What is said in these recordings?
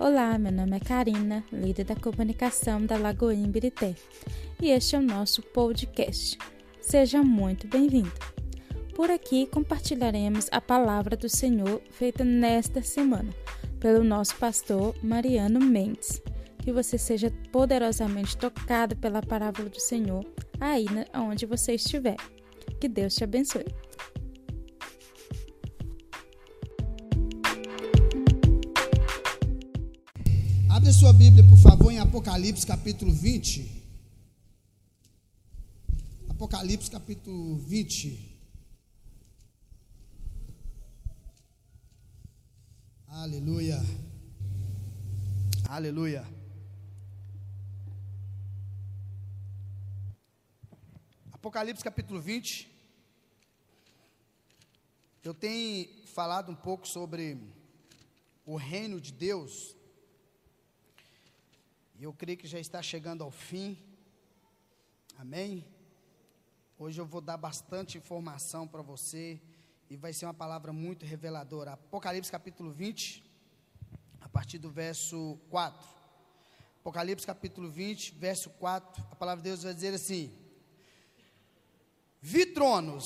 Olá, meu nome é Karina, líder da comunicação da Lagoinha Birité, e este é o nosso podcast. Seja muito bem-vindo. Por aqui compartilharemos a palavra do Senhor feita nesta semana pelo nosso pastor Mariano Mendes. Que você seja poderosamente tocado pela palavra do Senhor aí onde você estiver. Que Deus te abençoe. Abre sua Bíblia, por favor, em Apocalipse capítulo 20. Apocalipse capítulo 20. Aleluia. Aleluia. Apocalipse capítulo 20. Eu tenho falado um pouco sobre o reino de Deus eu creio que já está chegando ao fim. Amém? Hoje eu vou dar bastante informação para você e vai ser uma palavra muito reveladora. Apocalipse capítulo 20, a partir do verso 4. Apocalipse capítulo 20, verso 4. A palavra de Deus vai dizer assim: Vi tronos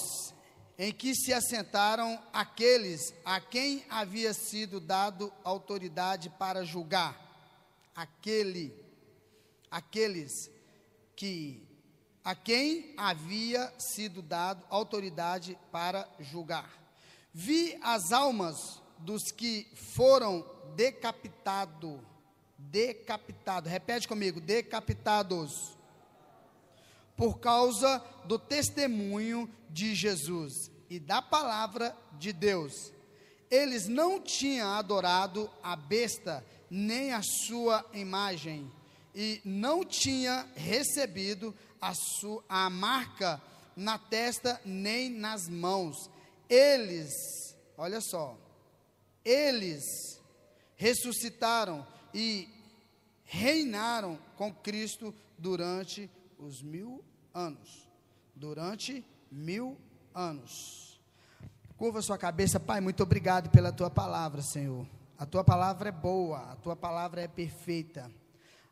em que se assentaram aqueles a quem havia sido dado autoridade para julgar. Aquele aqueles que a quem havia sido dado autoridade para julgar. Vi as almas dos que foram decapitados, decapitado, repete comigo, decapitados, por causa do testemunho de Jesus e da palavra de Deus. Eles não tinham adorado a besta, nem a sua imagem e não tinha recebido a, sua, a marca na testa nem nas mãos. Eles, olha só, eles ressuscitaram e reinaram com Cristo durante os mil anos. Durante mil anos. Curva sua cabeça, Pai, muito obrigado pela tua palavra, Senhor. A tua palavra é boa, a tua palavra é perfeita.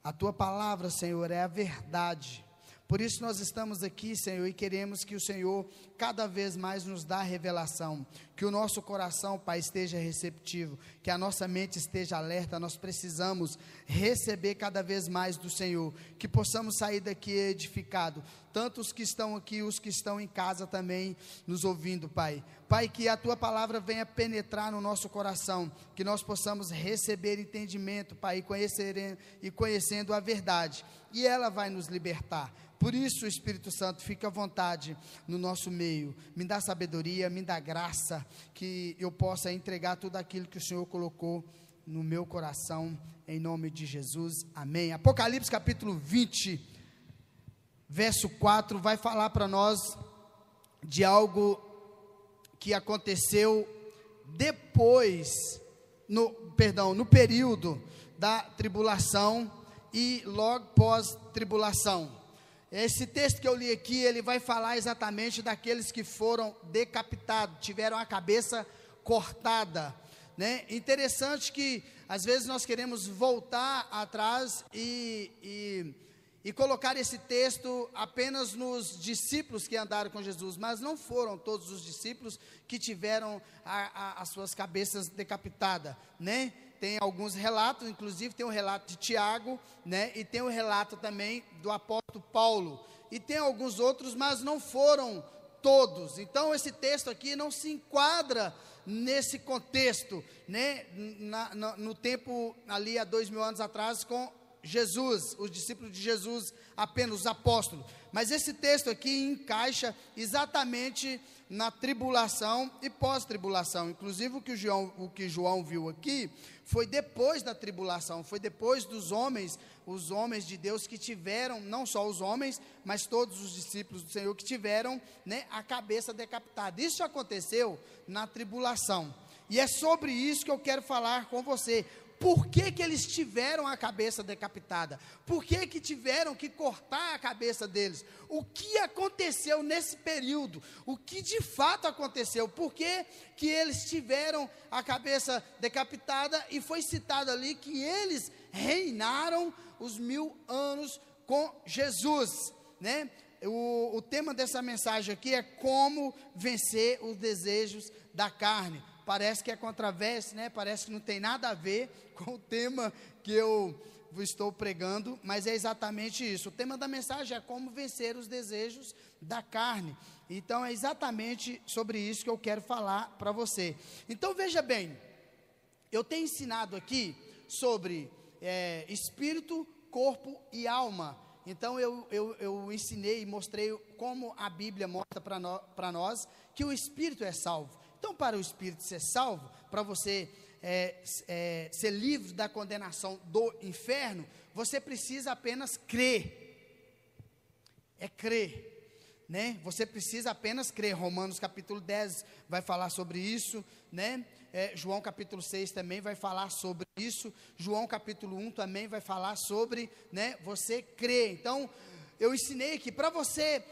A tua palavra, Senhor, é a verdade. Por isso nós estamos aqui, Senhor, e queremos que o Senhor cada vez mais nos dá revelação, que o nosso coração, Pai, esteja receptivo, que a nossa mente esteja alerta. Nós precisamos receber cada vez mais do Senhor, que possamos sair daqui edificado, tanto os que estão aqui, os que estão em casa também nos ouvindo, Pai. Pai, que a tua palavra venha penetrar no nosso coração, que nós possamos receber entendimento, Pai, e, conhecer, e conhecendo a verdade, e ela vai nos libertar. Por isso, Espírito Santo, fica à vontade no nosso meio. Me dá sabedoria, me dá graça, que eu possa entregar tudo aquilo que o Senhor colocou no meu coração, em nome de Jesus. Amém. Apocalipse capítulo 20, verso 4, vai falar para nós de algo que aconteceu depois, no, perdão, no período da tribulação e logo pós tribulação. Esse texto que eu li aqui, ele vai falar exatamente daqueles que foram decapitados, tiveram a cabeça cortada. Né? Interessante que às vezes nós queremos voltar atrás e, e, e colocar esse texto apenas nos discípulos que andaram com Jesus, mas não foram todos os discípulos que tiveram a, a, as suas cabeças decapitadas, né? Tem alguns relatos, inclusive tem o um relato de Tiago, né? E tem o um relato também do apóstolo Paulo. E tem alguns outros, mas não foram todos. Então esse texto aqui não se enquadra nesse contexto, né? Na, na, no tempo ali há dois mil anos atrás com Jesus, os discípulos de Jesus, apenas os apóstolos. Mas esse texto aqui encaixa exatamente na tribulação e pós-tribulação. Inclusive, o que João, o que João viu aqui foi depois da tribulação, foi depois dos homens, os homens de Deus que tiveram, não só os homens, mas todos os discípulos do Senhor que tiveram né, a cabeça decapitada. Isso aconteceu na tribulação. E é sobre isso que eu quero falar com você. Por que, que eles tiveram a cabeça decapitada? Por que, que tiveram que cortar a cabeça deles? O que aconteceu nesse período? O que de fato aconteceu? Por que, que eles tiveram a cabeça decapitada? E foi citado ali que eles reinaram os mil anos com Jesus, né? O, o tema dessa mensagem aqui é como vencer os desejos da carne parece que é controverso, né? Parece que não tem nada a ver com o tema que eu estou pregando, mas é exatamente isso. O tema da mensagem é como vencer os desejos da carne. Então é exatamente sobre isso que eu quero falar para você. Então veja bem, eu tenho ensinado aqui sobre é, espírito, corpo e alma. Então eu, eu, eu ensinei e mostrei como a Bíblia mostra para nós que o espírito é salvo. Então, para o espírito ser salvo, para você é, é, ser livre da condenação do inferno, você precisa apenas crer. É crer. Né? Você precisa apenas crer. Romanos capítulo 10 vai falar sobre isso, né? É, João capítulo 6 também vai falar sobre isso. João capítulo 1 também vai falar sobre, né? Você crer. Então, eu ensinei que para você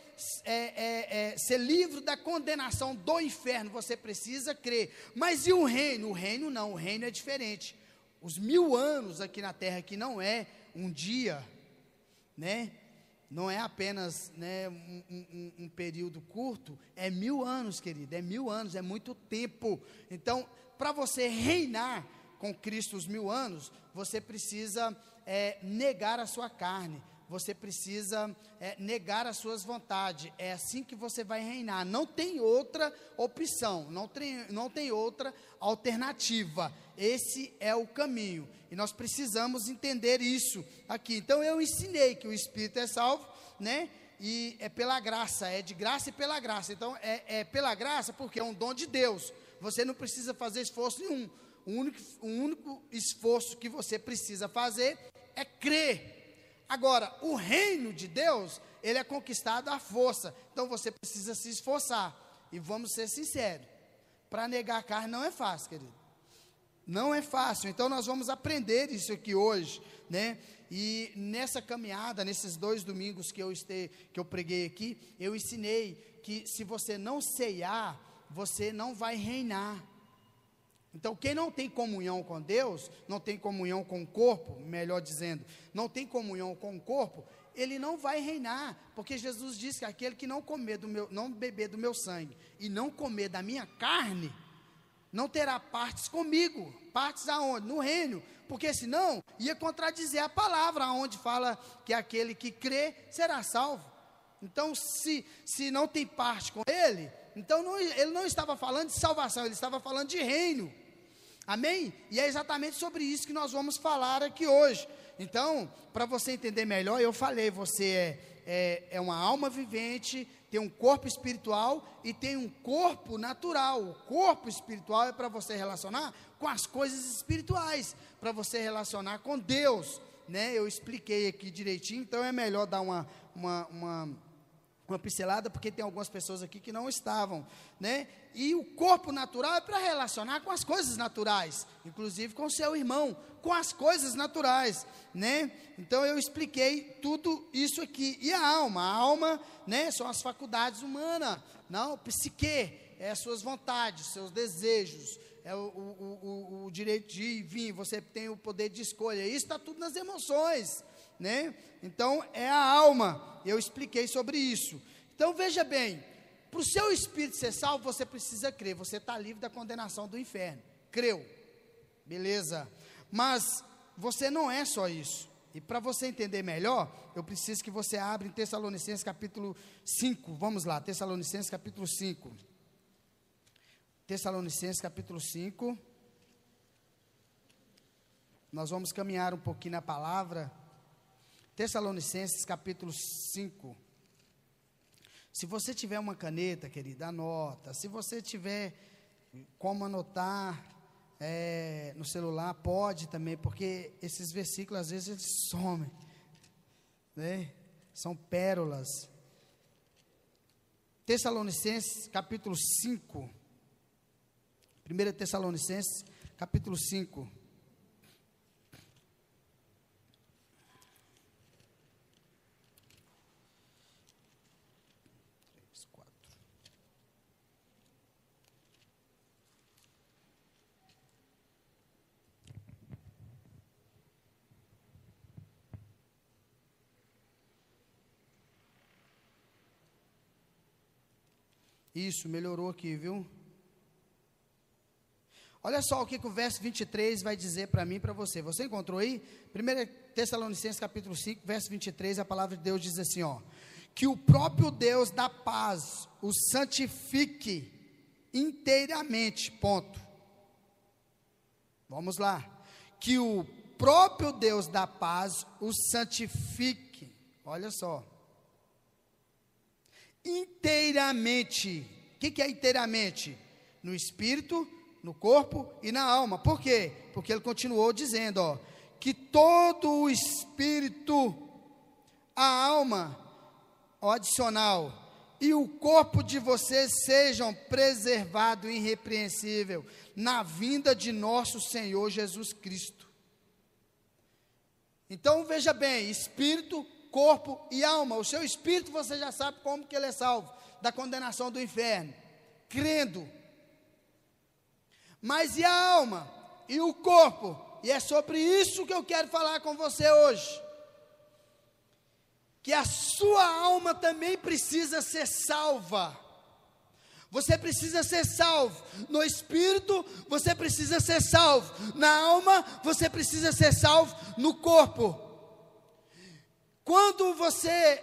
é, é, é, ser livre da condenação do inferno, você precisa crer. Mas e o reino? O reino não, o reino é diferente. Os mil anos aqui na terra, que não é um dia, né? Não é apenas né, um, um, um período curto, é mil anos, querido, é mil anos, é muito tempo. Então, para você reinar com Cristo os mil anos, você precisa é, negar a sua carne, você precisa é, negar as suas vontades. É assim que você vai reinar. Não tem outra opção, não tem, não tem outra alternativa. Esse é o caminho. E nós precisamos entender isso aqui. Então eu ensinei que o Espírito é salvo, né? E é pela graça, é de graça e pela graça. Então é, é pela graça porque é um dom de Deus. Você não precisa fazer esforço nenhum. O único, o único esforço que você precisa fazer é crer Agora, o reino de Deus, ele é conquistado à força. Então você precisa se esforçar. E vamos ser sinceros: para negar a carne não é fácil, querido. Não é fácil. Então nós vamos aprender isso aqui hoje, né? E nessa caminhada, nesses dois domingos que eu este, que eu preguei aqui, eu ensinei que se você não ceiar, você não vai reinar. Então, quem não tem comunhão com Deus, não tem comunhão com o corpo, melhor dizendo, não tem comunhão com o corpo, ele não vai reinar, porque Jesus disse que aquele que não comer do meu, não beber do meu sangue e não comer da minha carne, não terá partes comigo, partes aonde? No reino, porque senão ia contradizer a palavra aonde fala que aquele que crê será salvo. Então, se, se não tem parte com ele, então não, ele não estava falando de salvação, ele estava falando de reino. Amém? E é exatamente sobre isso que nós vamos falar aqui hoje. Então, para você entender melhor, eu falei: você é, é, é uma alma vivente, tem um corpo espiritual e tem um corpo natural. O corpo espiritual é para você relacionar com as coisas espirituais, para você relacionar com Deus. Né? Eu expliquei aqui direitinho, então é melhor dar uma, uma, uma uma pincelada, porque tem algumas pessoas aqui que não estavam, né? E o corpo natural é para relacionar com as coisas naturais, inclusive com seu irmão, com as coisas naturais, né? Então eu expliquei tudo isso aqui. E a alma, a alma, né, são as faculdades humanas, não, psique, é as suas vontades, seus desejos, é o, o, o, o direito de vir, você tem o poder de escolha. Isso está tudo nas emoções, né? Então é a alma. Eu expliquei sobre isso. Então veja bem, para o seu espírito ser salvo, você precisa crer. Você está livre da condenação do inferno. Creu. Beleza. Mas você não é só isso. E para você entender melhor, eu preciso que você abra em Tessalonicenses capítulo 5. Vamos lá, Tessalonicenses capítulo 5. Tessalonicenses capítulo 5. Nós vamos caminhar um pouquinho na palavra. Tessalonicenses capítulo 5. Se você tiver uma caneta, querida, anota. Se você tiver como anotar é, no celular, pode também, porque esses versículos às vezes eles somem. Né? São pérolas. Tessalonicenses capítulo 5. 1 Tessalonicenses, capítulo 5. Isso, melhorou aqui, viu? Olha só o que, que o verso 23 vai dizer para mim e para você. Você encontrou aí? 1 Tessalonicenses capítulo 5, verso 23, a palavra de Deus diz assim, ó. Que o próprio Deus da paz o santifique inteiramente, ponto. Vamos lá. Que o próprio Deus da paz o santifique. Olha só inteiramente. O que, que é inteiramente? No espírito, no corpo e na alma. Por quê? Porque ele continuou dizendo, ó, que todo o espírito, a alma, ó, adicional, e o corpo de vocês sejam preservado irrepreensível na vinda de nosso Senhor Jesus Cristo. Então veja bem, espírito, corpo e alma. O seu espírito você já sabe como que ele é salvo da condenação do inferno, crendo. Mas e a alma e o corpo? E é sobre isso que eu quero falar com você hoje. Que a sua alma também precisa ser salva. Você precisa ser salvo. No espírito, você precisa ser salvo. Na alma, você precisa ser salvo no corpo. Quando você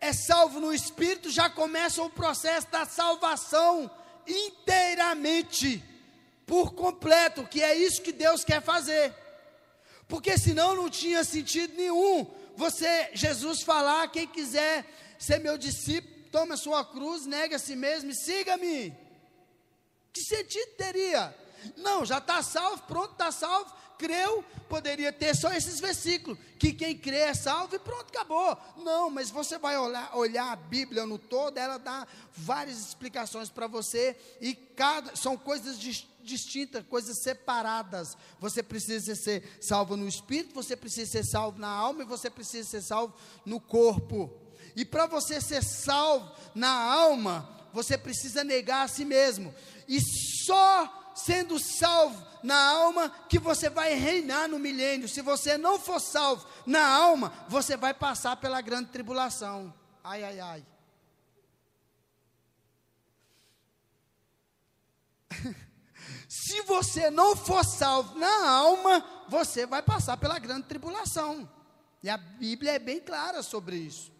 é salvo no Espírito, já começa o processo da salvação inteiramente, por completo, que é isso que Deus quer fazer. Porque senão não tinha sentido nenhum você, Jesus, falar: quem quiser ser meu discípulo, tome a sua cruz, negue a si mesmo e siga-me. Que sentido teria? Não, já está salvo, pronto, está salvo, creu, poderia ter só esses versículos, que quem crê é salvo e pronto, acabou. Não, mas você vai olhar, olhar a Bíblia no todo, ela dá várias explicações para você, e cada, são coisas distintas, coisas separadas. Você precisa ser salvo no espírito, você precisa ser salvo na alma e você precisa ser salvo no corpo. E para você ser salvo na alma, você precisa negar a si mesmo. E só sendo salvo na alma que você vai reinar no milênio. Se você não for salvo na alma, você vai passar pela grande tribulação. Ai, ai, ai. Se você não for salvo na alma, você vai passar pela grande tribulação. E a Bíblia é bem clara sobre isso.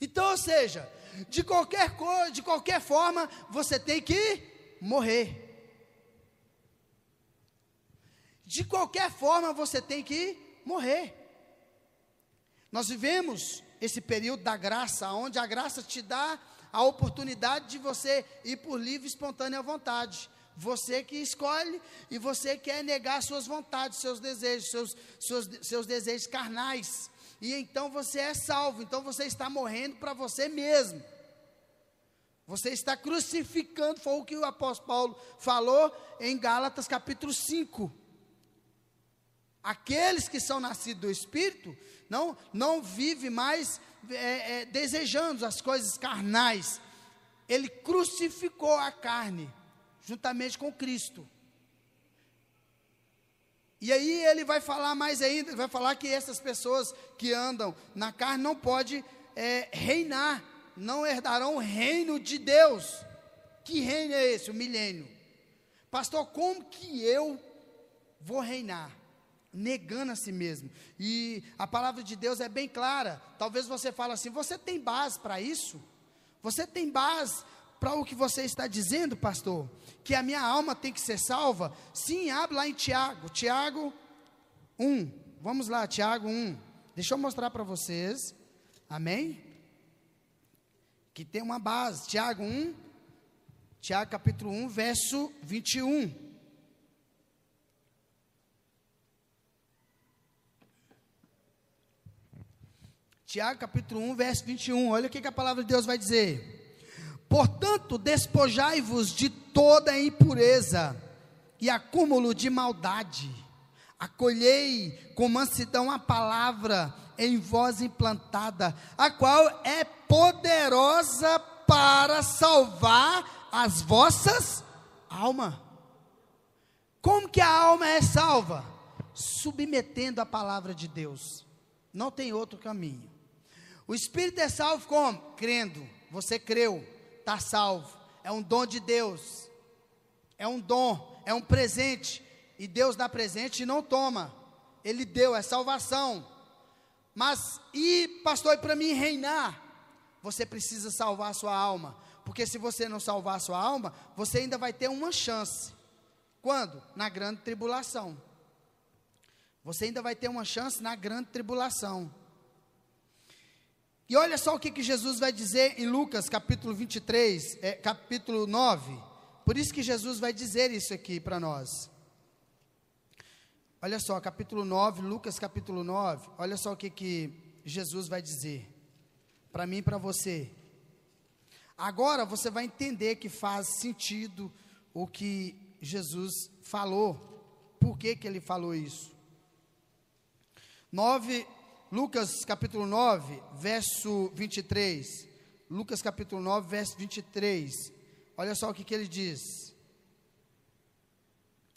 Então, ou seja, de qualquer coisa, de qualquer forma, você tem que morrer. De qualquer forma você tem que morrer. Nós vivemos esse período da graça, onde a graça te dá a oportunidade de você ir por livre e espontânea vontade. Você que escolhe e você quer negar suas vontades, seus desejos, seus, seus, seus desejos carnais. E então você é salvo, então você está morrendo para você mesmo. Você está crucificando, foi o que o apóstolo Paulo falou em Gálatas capítulo 5. Aqueles que são nascidos do Espírito não, não vive mais é, é, desejando as coisas carnais. Ele crucificou a carne juntamente com Cristo. E aí ele vai falar mais ainda, vai falar que essas pessoas que andam na carne não podem é, reinar, não herdarão o reino de Deus. Que reino é esse? O milênio. Pastor, como que eu vou reinar? Negando a si mesmo. E a palavra de Deus é bem clara. Talvez você fale assim: você tem base para isso? Você tem base para o que você está dizendo, pastor? Que a minha alma tem que ser salva? Sim, abre lá em Tiago, Tiago 1. Vamos lá, Tiago 1. Deixa eu mostrar para vocês. Amém? Que tem uma base. Tiago 1, Tiago capítulo 1, verso 21. Tiago capítulo 1, verso 21. Olha o que, que a palavra de Deus vai dizer. Portanto, despojai-vos de toda impureza e acúmulo de maldade. Acolhei com mansidão a palavra em voz implantada, a qual é poderosa para salvar as vossas almas. Como que a alma é salva? Submetendo a palavra de Deus. Não tem outro caminho. O Espírito é salvo como? Crendo. Você creu, está salvo. É um dom de Deus. É um dom, é um presente. E Deus dá presente e não toma. Ele deu, é salvação. Mas, e pastor, para mim reinar, você precisa salvar a sua alma. Porque se você não salvar a sua alma, você ainda vai ter uma chance. Quando? Na grande tribulação. Você ainda vai ter uma chance na grande tribulação. E olha só o que, que Jesus vai dizer em Lucas capítulo 23, é, capítulo 9. Por isso que Jesus vai dizer isso aqui para nós. Olha só, capítulo 9, Lucas capítulo 9. Olha só o que, que Jesus vai dizer para mim e para você. Agora você vai entender que faz sentido o que Jesus falou. Por que, que ele falou isso? 9, Lucas capítulo 9, verso 23. Lucas capítulo 9, verso 23. Olha só o que, que ele diz.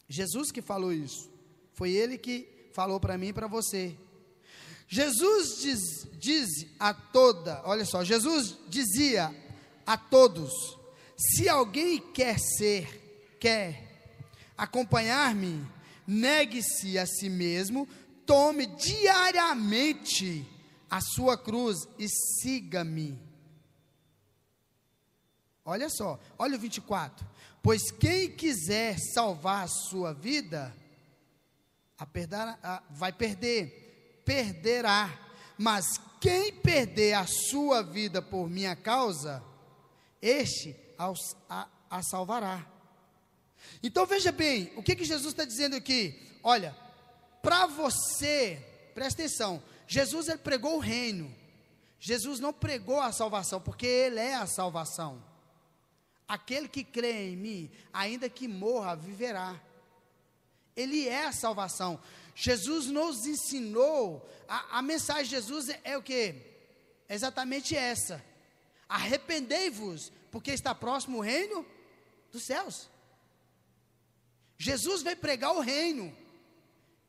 Jesus que falou isso. Foi ele que falou para mim e para você. Jesus diz, diz a toda, olha só, Jesus dizia a todos: se alguém quer ser, quer acompanhar-me, negue-se a si mesmo, tome diariamente a sua cruz e siga-me. Olha só, olha o 24. Pois quem quiser salvar a sua vida, a perder, a, vai perder, perderá. Mas quem perder a sua vida por minha causa, este a, a salvará. Então veja bem, o que, que Jesus está dizendo aqui? Olha, para você, presta atenção, Jesus ele pregou o reino. Jesus não pregou a salvação, porque ele é a salvação. Aquele que crê em mim, ainda que morra, viverá. Ele é a salvação. Jesus nos ensinou, a, a mensagem de Jesus é, é o que? É exatamente essa. Arrependei-vos, porque está próximo o reino dos céus. Jesus veio pregar o reino.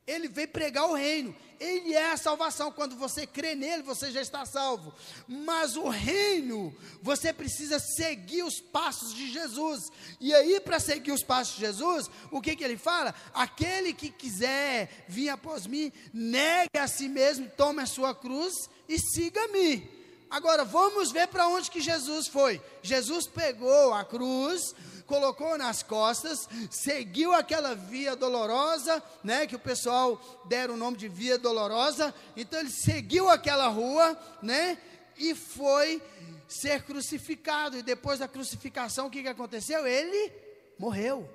Ele veio pregar o reino. Ele é a salvação. Quando você crê nele, você já está salvo. Mas o reino, você precisa seguir os passos de Jesus. E aí, para seguir os passos de Jesus, o que, que ele fala? Aquele que quiser vir após mim, negue a si mesmo, tome a sua cruz e siga-me. Agora, vamos ver para onde que Jesus foi. Jesus pegou a cruz, colocou nas costas, seguiu aquela via dolorosa, né, que o pessoal deram o nome de via dolorosa. Então ele seguiu aquela rua, né, e foi ser crucificado. E depois da crucificação, o que, que aconteceu? Ele morreu.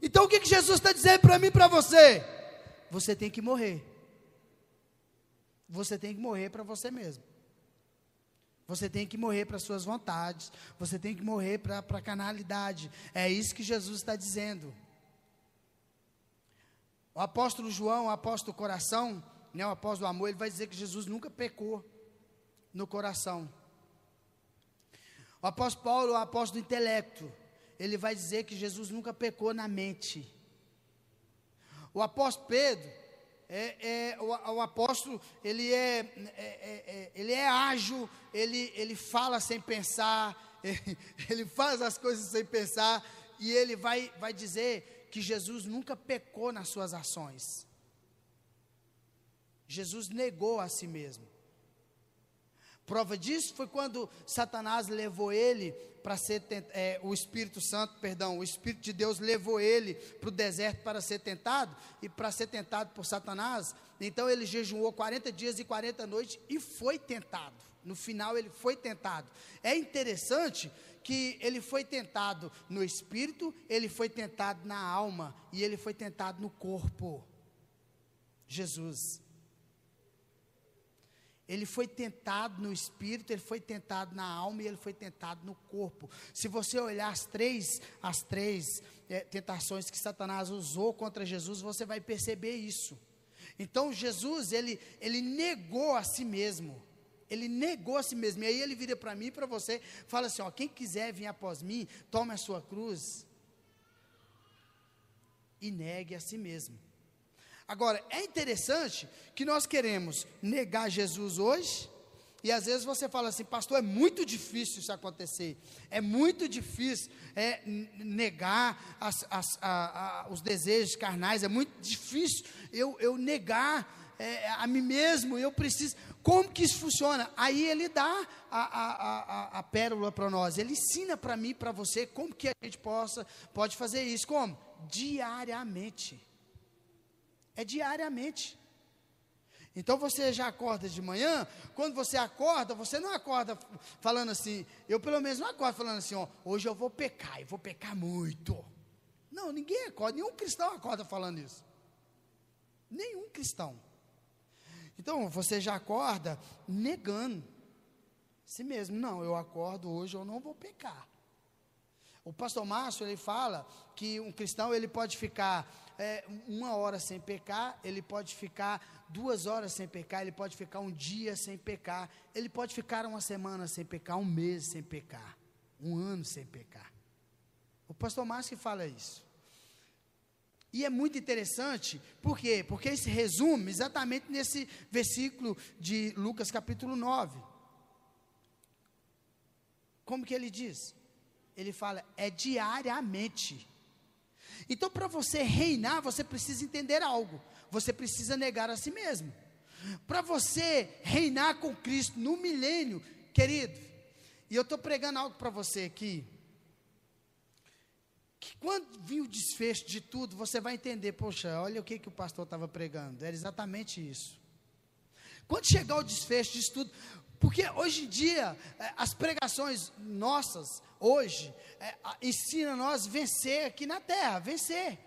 Então o que, que Jesus está dizendo para mim e para você? Você tem que morrer. Você tem que morrer para você mesmo. Você tem que morrer para suas vontades. Você tem que morrer para a canalidade. É isso que Jesus está dizendo. O apóstolo João, o apóstolo coração, né, o apóstolo amor, ele vai dizer que Jesus nunca pecou no coração. O apóstolo Paulo, o apóstolo do intelecto, ele vai dizer que Jesus nunca pecou na mente. O apóstolo Pedro, é, é, o, o, apóstolo, ele é, é, é, é, ele é ágil, ele, ele fala sem pensar, ele, ele faz as coisas sem pensar, e ele vai, vai dizer que Jesus nunca pecou nas suas ações. Jesus negou a si mesmo. Prova disso foi quando Satanás levou ele para ser é, o Espírito Santo, perdão, o Espírito de Deus levou ele para o deserto para ser tentado e para ser tentado por Satanás. Então ele jejuou 40 dias e 40 noites e foi tentado. No final ele foi tentado. É interessante que ele foi tentado no espírito, ele foi tentado na alma e ele foi tentado no corpo. Jesus. Ele foi tentado no espírito, ele foi tentado na alma e ele foi tentado no corpo. Se você olhar as três, as três é, tentações que Satanás usou contra Jesus, você vai perceber isso. Então Jesus, ele, ele negou a si mesmo. Ele negou a si mesmo. E aí ele vira para mim e para você, fala assim: ó, quem quiser vir após mim, tome a sua cruz e negue a si mesmo. Agora, é interessante que nós queremos negar Jesus hoje, e às vezes você fala assim, pastor, é muito difícil isso acontecer, é muito difícil é, negar as, as, a, a, os desejos carnais, é muito difícil eu, eu negar é, a mim mesmo, eu preciso. Como que isso funciona? Aí ele dá a, a, a, a pérola para nós, ele ensina para mim, para você, como que a gente possa, pode fazer isso. Como? Diariamente. É diariamente. Então você já acorda de manhã, quando você acorda, você não acorda falando assim, eu pelo menos não acordo falando assim, ó, hoje eu vou pecar, e vou pecar muito. Não, ninguém acorda, nenhum cristão acorda falando isso. Nenhum cristão. Então você já acorda negando si mesmo. Não, eu acordo hoje, eu não vou pecar. O pastor Márcio, ele fala que um cristão, ele pode ficar é, uma hora sem pecar, ele pode ficar duas horas sem pecar, ele pode ficar um dia sem pecar, ele pode ficar uma semana sem pecar, um mês sem pecar, um ano sem pecar. O pastor Márcio fala isso. E é muito interessante, por quê? Porque esse resume exatamente nesse versículo de Lucas capítulo 9. Como que ele diz? Ele fala, é diariamente. Então, para você reinar, você precisa entender algo. Você precisa negar a si mesmo. Para você reinar com Cristo no milênio, querido, e eu estou pregando algo para você aqui. Que quando vir o desfecho de tudo, você vai entender, poxa, olha o que, que o pastor estava pregando. Era exatamente isso. Quando chegar o desfecho disso tudo, porque hoje em dia, é, as pregações nossas, hoje, é, ensinam nós vencer aqui na terra, vencer.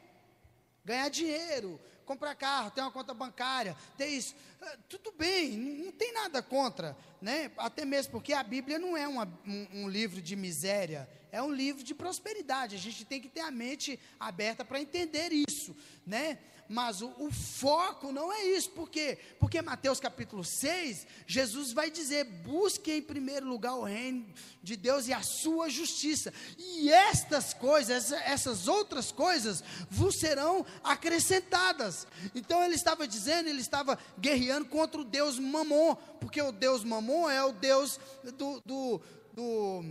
Ganhar dinheiro, comprar carro, ter uma conta bancária, ter isso. É, tudo bem, não tem nada contra, né? Até mesmo porque a Bíblia não é uma, um, um livro de miséria, é um livro de prosperidade. A gente tem que ter a mente aberta para entender isso, né? Mas o, o, foco não é isso, por quê? Porque Mateus capítulo 6, Jesus vai dizer: busque em primeiro lugar o reino de Deus e a sua justiça, e estas coisas, essas outras coisas, vos serão acrescentadas. Então ele estava dizendo, ele estava guerreando contra o Deus Mamon, porque o Deus Mamon é o Deus do, do, do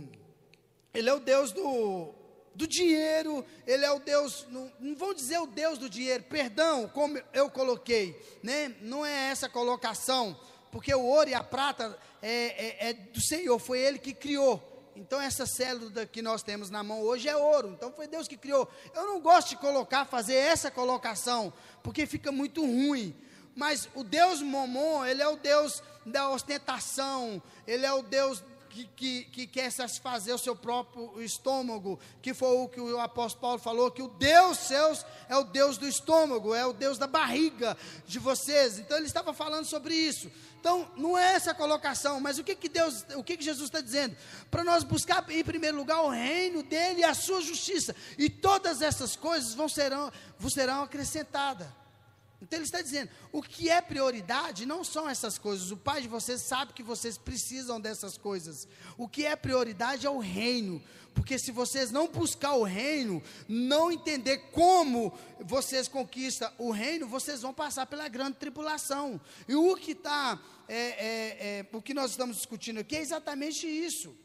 ele é o Deus do do dinheiro, ele é o Deus, não, não vou dizer o Deus do dinheiro, perdão, como eu coloquei, né? não é essa colocação, porque o ouro e a prata é, é, é do Senhor, foi Ele que criou. Então, essa célula que nós temos na mão hoje é ouro, então foi Deus que criou. Eu não gosto de colocar, fazer essa colocação, porque fica muito ruim. Mas o Deus Momon, ele é o Deus da ostentação, ele é o Deus que, que, que, quer satisfazer o seu próprio estômago, que foi o que o apóstolo Paulo falou, que o Deus seus é o Deus do estômago, é o Deus da barriga de vocês. Então ele estava falando sobre isso. Então, não é essa a colocação, mas o que, que Deus, o que, que Jesus está dizendo? Para nós buscar em primeiro lugar o reino dele e a sua justiça, e todas essas coisas vão serão, vos serão acrescentadas. Então ele está dizendo: o que é prioridade não são essas coisas. O pai de vocês sabe que vocês precisam dessas coisas. O que é prioridade é o reino. Porque se vocês não buscar o reino, não entender como vocês conquistam o reino, vocês vão passar pela grande tribulação. E o que está, é, é, é, o que nós estamos discutindo aqui é exatamente isso.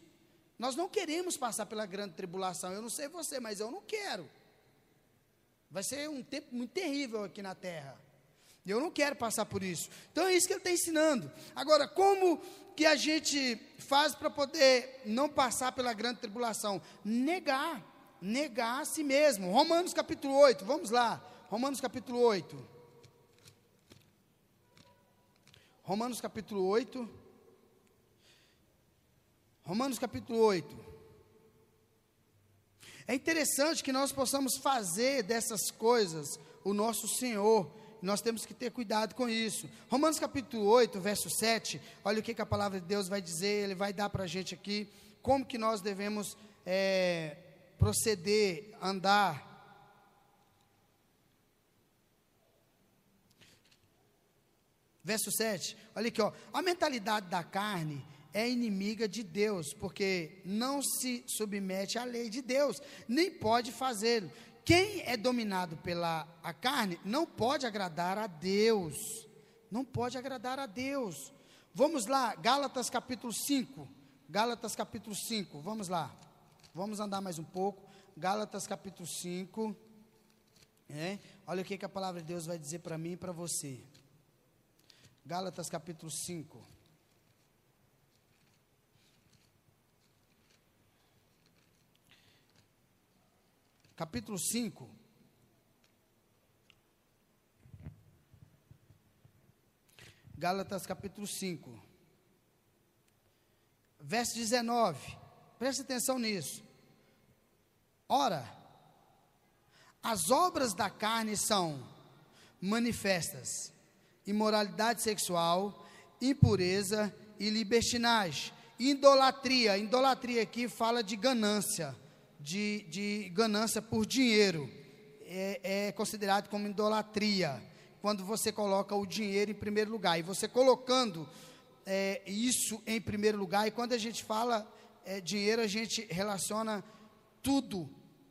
Nós não queremos passar pela grande tribulação. Eu não sei você, mas eu não quero. Vai ser um tempo muito terrível aqui na terra. Eu não quero passar por isso. Então é isso que ele está ensinando. Agora, como que a gente faz para poder não passar pela grande tribulação? Negar. Negar a si mesmo. Romanos capítulo 8, vamos lá. Romanos capítulo 8. Romanos capítulo 8. Romanos capítulo 8. É interessante que nós possamos fazer dessas coisas o nosso Senhor Nós temos que ter cuidado com isso. Romanos capítulo 8, verso 7, olha o que, que a palavra de Deus vai dizer, ele vai dar para a gente aqui, como que nós devemos é, proceder, andar. Verso 7, olha aqui, ó, a mentalidade da carne é inimiga de Deus, porque não se submete à lei de Deus, nem pode fazê-lo. Quem é dominado pela a carne não pode agradar a Deus. Não pode agradar a Deus. Vamos lá, Gálatas capítulo 5. Gálatas capítulo 5, vamos lá. Vamos andar mais um pouco. Gálatas capítulo 5. É, olha o que, que a palavra de Deus vai dizer para mim e para você. Gálatas capítulo 5. Capítulo 5. Gálatas capítulo 5. Verso 19. Preste atenção nisso. Ora, as obras da carne são manifestas: imoralidade sexual, impureza e libertinagem, idolatria. Idolatria aqui fala de ganância de, de ganância por dinheiro é, é considerado como idolatria. Quando você coloca o dinheiro em primeiro lugar. E você colocando é, isso em primeiro lugar, e quando a gente fala é, dinheiro, a gente relaciona tudo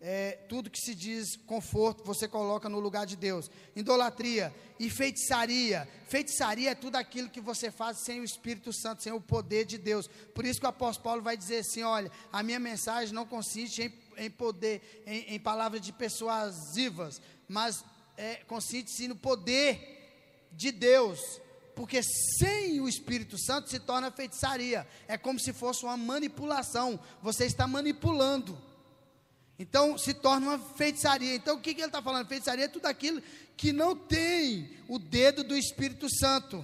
é, tudo que se diz conforto, você coloca no lugar de Deus. Idolatria e feitiçaria. Feitiçaria é tudo aquilo que você faz sem o Espírito Santo, sem o poder de Deus. Por isso que o apóstolo Paulo vai dizer assim: olha, a minha mensagem não consiste em, em poder, em, em, palavras de persuasivas, mas é, consiste no poder de Deus. Porque sem o Espírito Santo se torna feitiçaria. É como se fosse uma manipulação. Você está manipulando. Então se torna uma feitiçaria. Então o que, que ele está falando? Feitiçaria é tudo aquilo que não tem o dedo do Espírito Santo.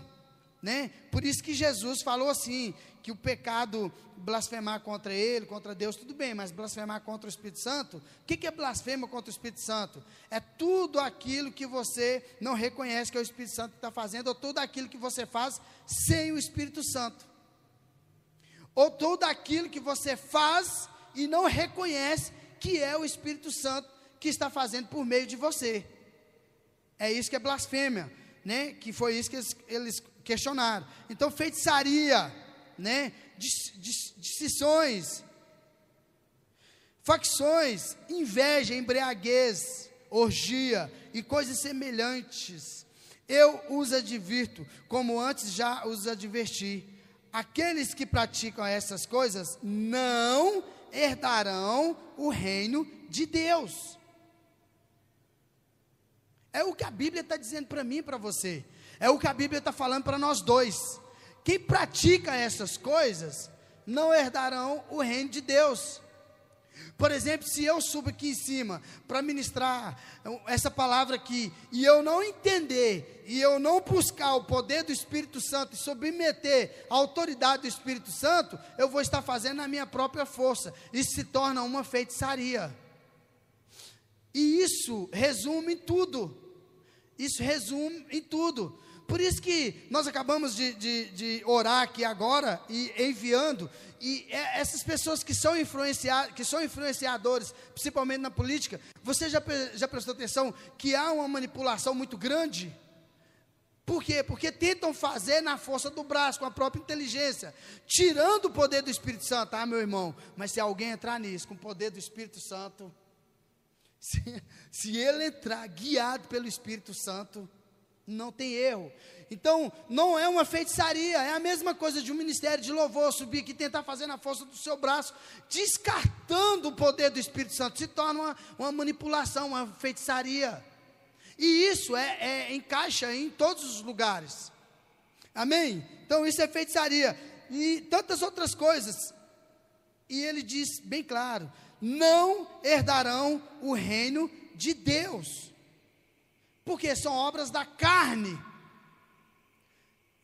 Né? Por isso que Jesus falou assim: que o pecado, blasfemar contra ele, contra Deus, tudo bem, mas blasfemar contra o Espírito Santo, o que, que é blasfema contra o Espírito Santo? É tudo aquilo que você não reconhece que é o Espírito Santo que está fazendo, ou tudo aquilo que você faz sem o Espírito Santo, ou tudo aquilo que você faz e não reconhece que é o Espírito Santo que está fazendo por meio de você. É isso que é blasfêmia, né? Que foi isso que eles, questionaram. Então, feitiçaria, né? Decisões, facções, inveja, embriaguez, orgia e coisas semelhantes. Eu os advirto, como antes já os adverti. Aqueles que praticam essas coisas não herdarão o reino de Deus. É o que a Bíblia está dizendo para mim e para você. É o que a Bíblia está falando para nós dois. Quem pratica essas coisas não herdarão o reino de Deus. Por exemplo, se eu subo aqui em cima para ministrar essa palavra aqui e eu não entender e eu não buscar o poder do Espírito Santo e submeter a autoridade do Espírito Santo, eu vou estar fazendo a minha própria força. Isso se torna uma feitiçaria. E isso resume em tudo. Isso resume em tudo. Por isso que nós acabamos de, de, de orar aqui agora e enviando, e é, essas pessoas que são, influencia, que são influenciadores, principalmente na política, você já, já prestou atenção que há uma manipulação muito grande? Por quê? Porque tentam fazer na força do braço, com a própria inteligência, tirando o poder do Espírito Santo. Ah, meu irmão, mas se alguém entrar nisso, com o poder do Espírito Santo, se, se ele entrar guiado pelo Espírito Santo, não tem erro. Então, não é uma feitiçaria, é a mesma coisa de um ministério de louvor subir aqui e tentar fazer na força do seu braço, descartando o poder do Espírito Santo, se torna uma, uma manipulação, uma feitiçaria. E isso é, é, encaixa em todos os lugares. Amém? Então, isso é feitiçaria. E tantas outras coisas. E ele diz bem claro: não herdarão o reino de Deus porque são obras da carne.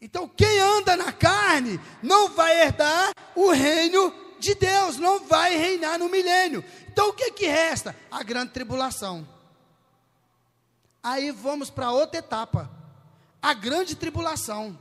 Então, quem anda na carne não vai herdar o reino de Deus, não vai reinar no milênio. Então, o que que resta? A grande tribulação. Aí vamos para outra etapa, a grande tribulação.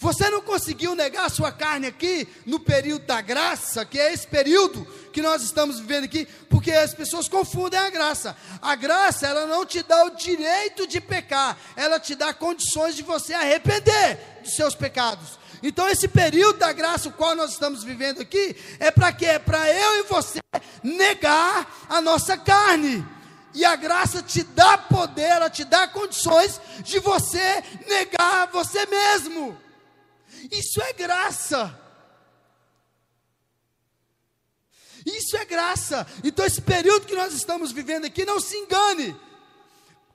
Você não conseguiu negar a sua carne aqui no período da graça, que é esse período que nós estamos vivendo aqui, porque as pessoas confundem a graça. A graça, ela não te dá o direito de pecar, ela te dá condições de você arrepender dos seus pecados. Então, esse período da graça, o qual nós estamos vivendo aqui, é para quê? É para eu e você negar a nossa carne. E a graça te dá poder, ela te dá condições de você negar você mesmo. Isso é graça. Isso é graça. Então, esse período que nós estamos vivendo aqui, não se engane.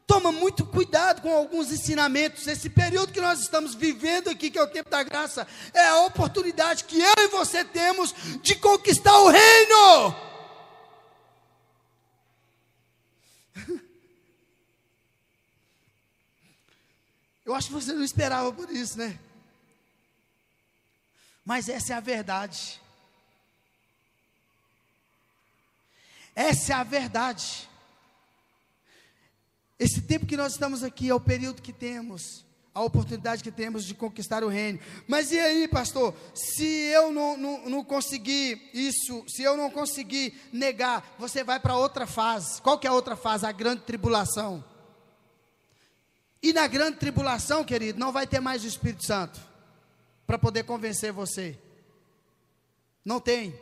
Toma muito cuidado com alguns ensinamentos. Esse período que nós estamos vivendo aqui, que é o tempo da graça, é a oportunidade que eu e você temos de conquistar o reino. Eu acho que você não esperava por isso, né? Mas essa é a verdade. Essa é a verdade. Esse tempo que nós estamos aqui é o período que temos, a oportunidade que temos de conquistar o reino. Mas e aí, pastor? Se eu não, não, não conseguir isso, se eu não conseguir negar, você vai para outra fase. Qual que é a outra fase? A grande tribulação. E na grande tribulação, querido, não vai ter mais o Espírito Santo para poder convencer você. Não tem.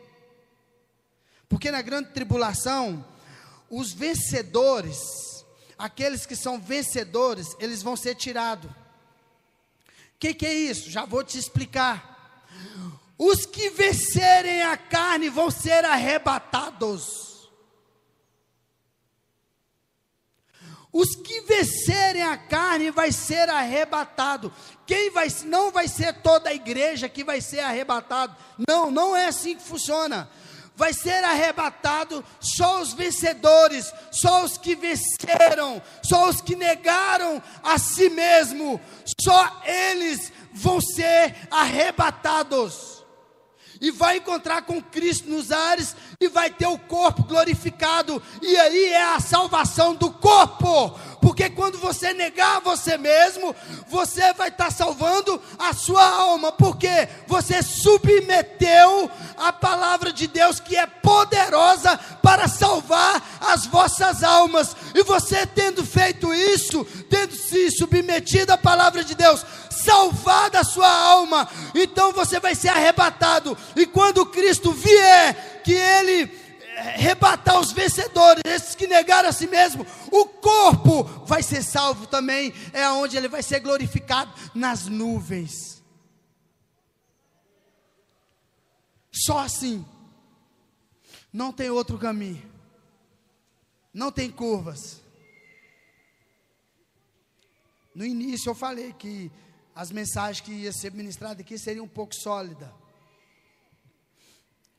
Porque na grande tribulação, os vencedores, aqueles que são vencedores, eles vão ser tirados. O que, que é isso? Já vou te explicar. Os que vencerem a carne vão ser arrebatados. Os que vencerem a carne vai ser arrebatado. Quem vai não vai ser toda a igreja que vai ser arrebatado. Não, não é assim que funciona. Vai ser arrebatado só os vencedores, só os que venceram, só os que negaram a si mesmo, só eles vão ser arrebatados e vai encontrar com Cristo nos ares e vai ter o corpo glorificado, e aí é a salvação do corpo, porque quando você negar você mesmo, você vai estar salvando a sua alma, porque você submeteu a palavra de Deus que é poderosa para salvar as vossas almas, e você tendo feito isso, tendo se submetido à palavra de Deus, salvada a sua alma, então você vai ser arrebatado. E quando Cristo vier, que Ele eh, rebatar os vencedores, esses que negaram a si mesmo, o corpo vai ser salvo também, é onde ele vai ser glorificado nas nuvens. Só assim, não tem outro caminho, não tem curvas. No início eu falei que as mensagens que ia ser ministradas aqui seriam um pouco sólidas.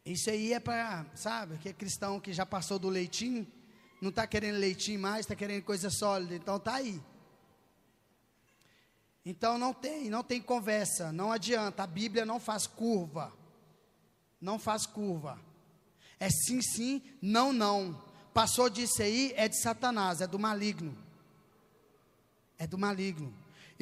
Isso aí é para, sabe, que é cristão que já passou do leitinho, não está querendo leitinho mais, está querendo coisa sólida, então está aí. Então não tem, não tem conversa, não adianta, a Bíblia não faz curva. Não faz curva. É sim, sim, não, não. Passou disso aí, é de Satanás, é do maligno. É do maligno.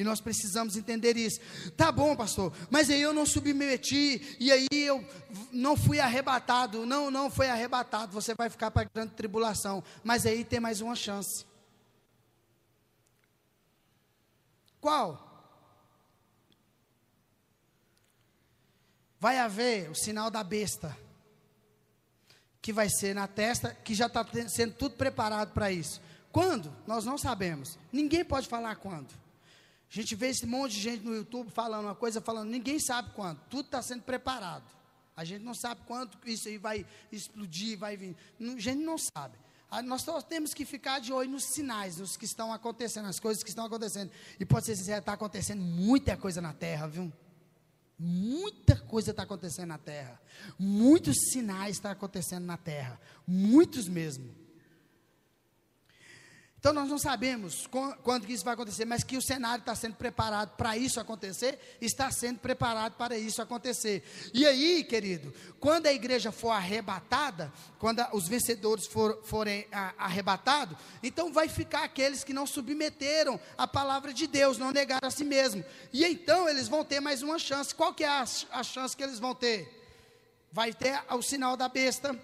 E nós precisamos entender isso. Tá bom, pastor, mas aí eu não submeti, e aí eu não fui arrebatado. Não, não foi arrebatado. Você vai ficar para a grande tribulação. Mas aí tem mais uma chance. Qual? Vai haver o sinal da besta, que vai ser na testa, que já está sendo tudo preparado para isso. Quando? Nós não sabemos. Ninguém pode falar quando. A gente vê esse monte de gente no YouTube falando uma coisa, falando, ninguém sabe quando, tudo está sendo preparado. A gente não sabe quanto isso aí vai explodir, vai vir. A gente não sabe. Nós só temos que ficar de olho nos sinais, nos que estão acontecendo, as coisas que estão acontecendo. E pode ser sincero, está acontecendo muita coisa na terra, viu? Muita coisa está acontecendo na terra. Muitos sinais estão acontecendo na terra. Muitos mesmo. Então nós não sabemos quando que isso vai acontecer, mas que o cenário está sendo preparado para isso acontecer, está sendo preparado para isso acontecer. E aí, querido, quando a igreja for arrebatada, quando os vencedores for, forem arrebatados, então vai ficar aqueles que não submeteram a palavra de Deus, não negaram a si mesmo. E então eles vão ter mais uma chance. Qual que é a, a chance que eles vão ter? Vai ter o sinal da besta,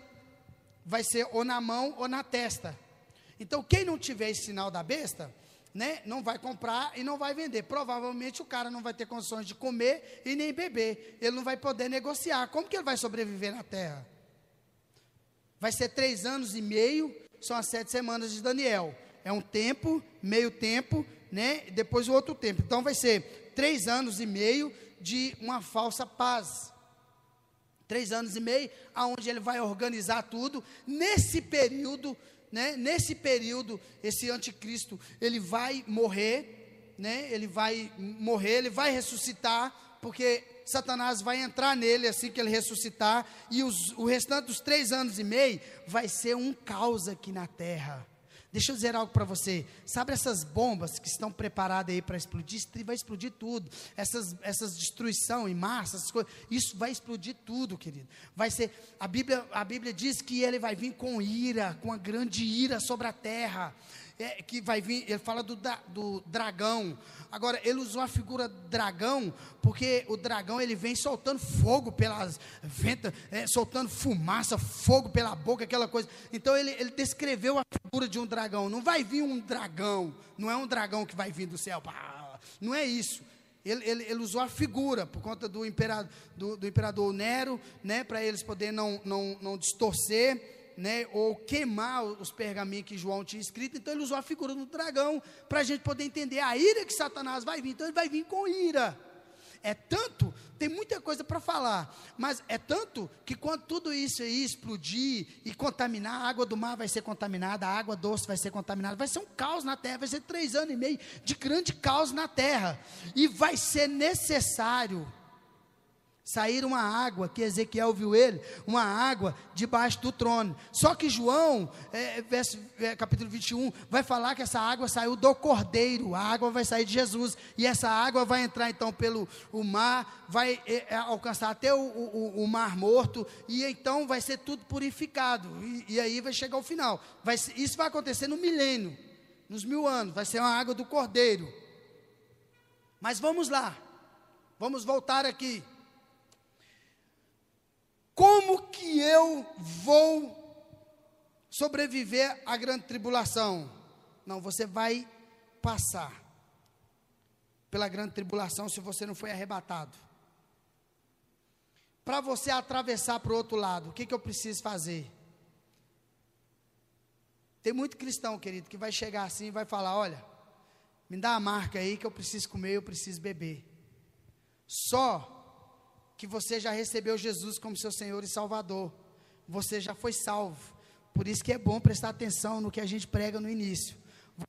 vai ser ou na mão ou na testa. Então, quem não tiver esse sinal da besta, né, não vai comprar e não vai vender. Provavelmente o cara não vai ter condições de comer e nem beber. Ele não vai poder negociar. Como que ele vai sobreviver na terra? Vai ser três anos e meio, são as sete semanas de Daniel. É um tempo, meio tempo, né? Depois o outro tempo. Então vai ser três anos e meio de uma falsa paz. Três anos e meio, aonde ele vai organizar tudo. Nesse período, né, nesse período, esse anticristo, ele vai morrer, né, ele vai morrer, ele vai ressuscitar, porque Satanás vai entrar nele assim que ele ressuscitar, e os, o restante dos três anos e meio vai ser um caos aqui na terra. Deixa eu dizer algo para você. Sabe essas bombas que estão preparadas aí para explodir? Vai explodir tudo. Essas, essas destruição em massa, essas coisas, isso vai explodir tudo, querido. Vai ser. A Bíblia, a Bíblia diz que ele vai vir com ira, com uma grande ira sobre a terra é, que vai vir, ele fala do, do dragão. Agora, ele usou a figura dragão, porque o dragão ele vem soltando fogo pelas ventas, é, soltando fumaça, fogo pela boca, aquela coisa. Então, ele, ele descreveu a figura de um dragão. Não vai vir um dragão, não é um dragão que vai vir do céu, não é isso. Ele, ele, ele, usou a figura por conta do imperador, do, do imperador Nero, né, para eles poderem não, não, não distorcer né, ou queimar os pergaminhos que João tinha escrito, então ele usou a figura do dragão para a gente poder entender a ira que Satanás vai vir. Então ele vai vir com ira. É tanto, tem muita coisa para falar, mas é tanto que quando tudo isso aí explodir e contaminar, a água do mar vai ser contaminada, a água doce vai ser contaminada, vai ser um caos na terra, vai ser três anos e meio de grande caos na terra, e vai ser necessário sair uma água, que Ezequiel viu ele, uma água debaixo do trono. Só que João, é, verso, é, capítulo 21, vai falar que essa água saiu do cordeiro, a água vai sair de Jesus, e essa água vai entrar então pelo o mar, vai é, é alcançar até o, o, o, mar morto, e então vai ser tudo purificado, e, e aí vai chegar ao final. Vai, isso vai acontecer no milênio, nos mil anos, vai ser uma água do cordeiro. Mas vamos lá, vamos voltar aqui. Como que eu vou sobreviver à grande tribulação? Não, você vai passar pela grande tribulação se você não foi arrebatado. Para você atravessar para o outro lado, o que, que eu preciso fazer? Tem muito cristão, querido, que vai chegar assim e vai falar: olha, me dá a marca aí que eu preciso comer, eu preciso beber. Só que você já recebeu Jesus como seu Senhor e Salvador. Você já foi salvo. Por isso que é bom prestar atenção no que a gente prega no início.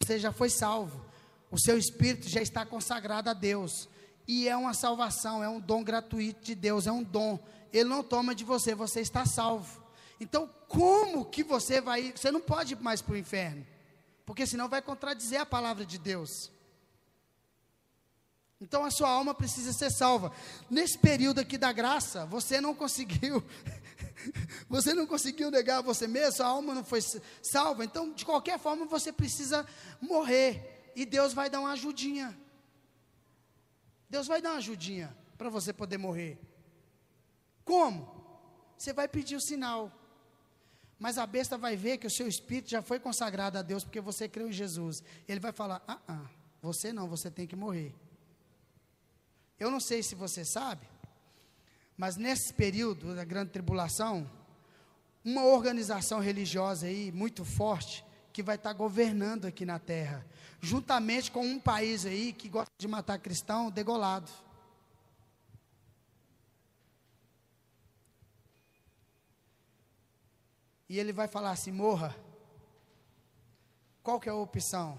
Você já foi salvo. O seu espírito já está consagrado a Deus. E é uma salvação, é um dom gratuito de Deus, é um dom. Ele não toma de você, você está salvo. Então, como que você vai? Você não pode ir mais para o inferno, porque senão vai contradizer a palavra de Deus. Então a sua alma precisa ser salva. Nesse período aqui da graça, você não conseguiu, você não conseguiu negar você mesmo, sua alma não foi salva. Então, de qualquer forma, você precisa morrer. E Deus vai dar uma ajudinha. Deus vai dar uma ajudinha para você poder morrer. Como? Você vai pedir o sinal. Mas a besta vai ver que o seu espírito já foi consagrado a Deus porque você creu em Jesus. Ele vai falar: ah, ah, você não, você tem que morrer. Eu não sei se você sabe, mas nesse período da grande tribulação, uma organização religiosa aí muito forte que vai estar governando aqui na terra, juntamente com um país aí que gosta de matar cristão degolado. E ele vai falar assim: morra. Qual que é a opção?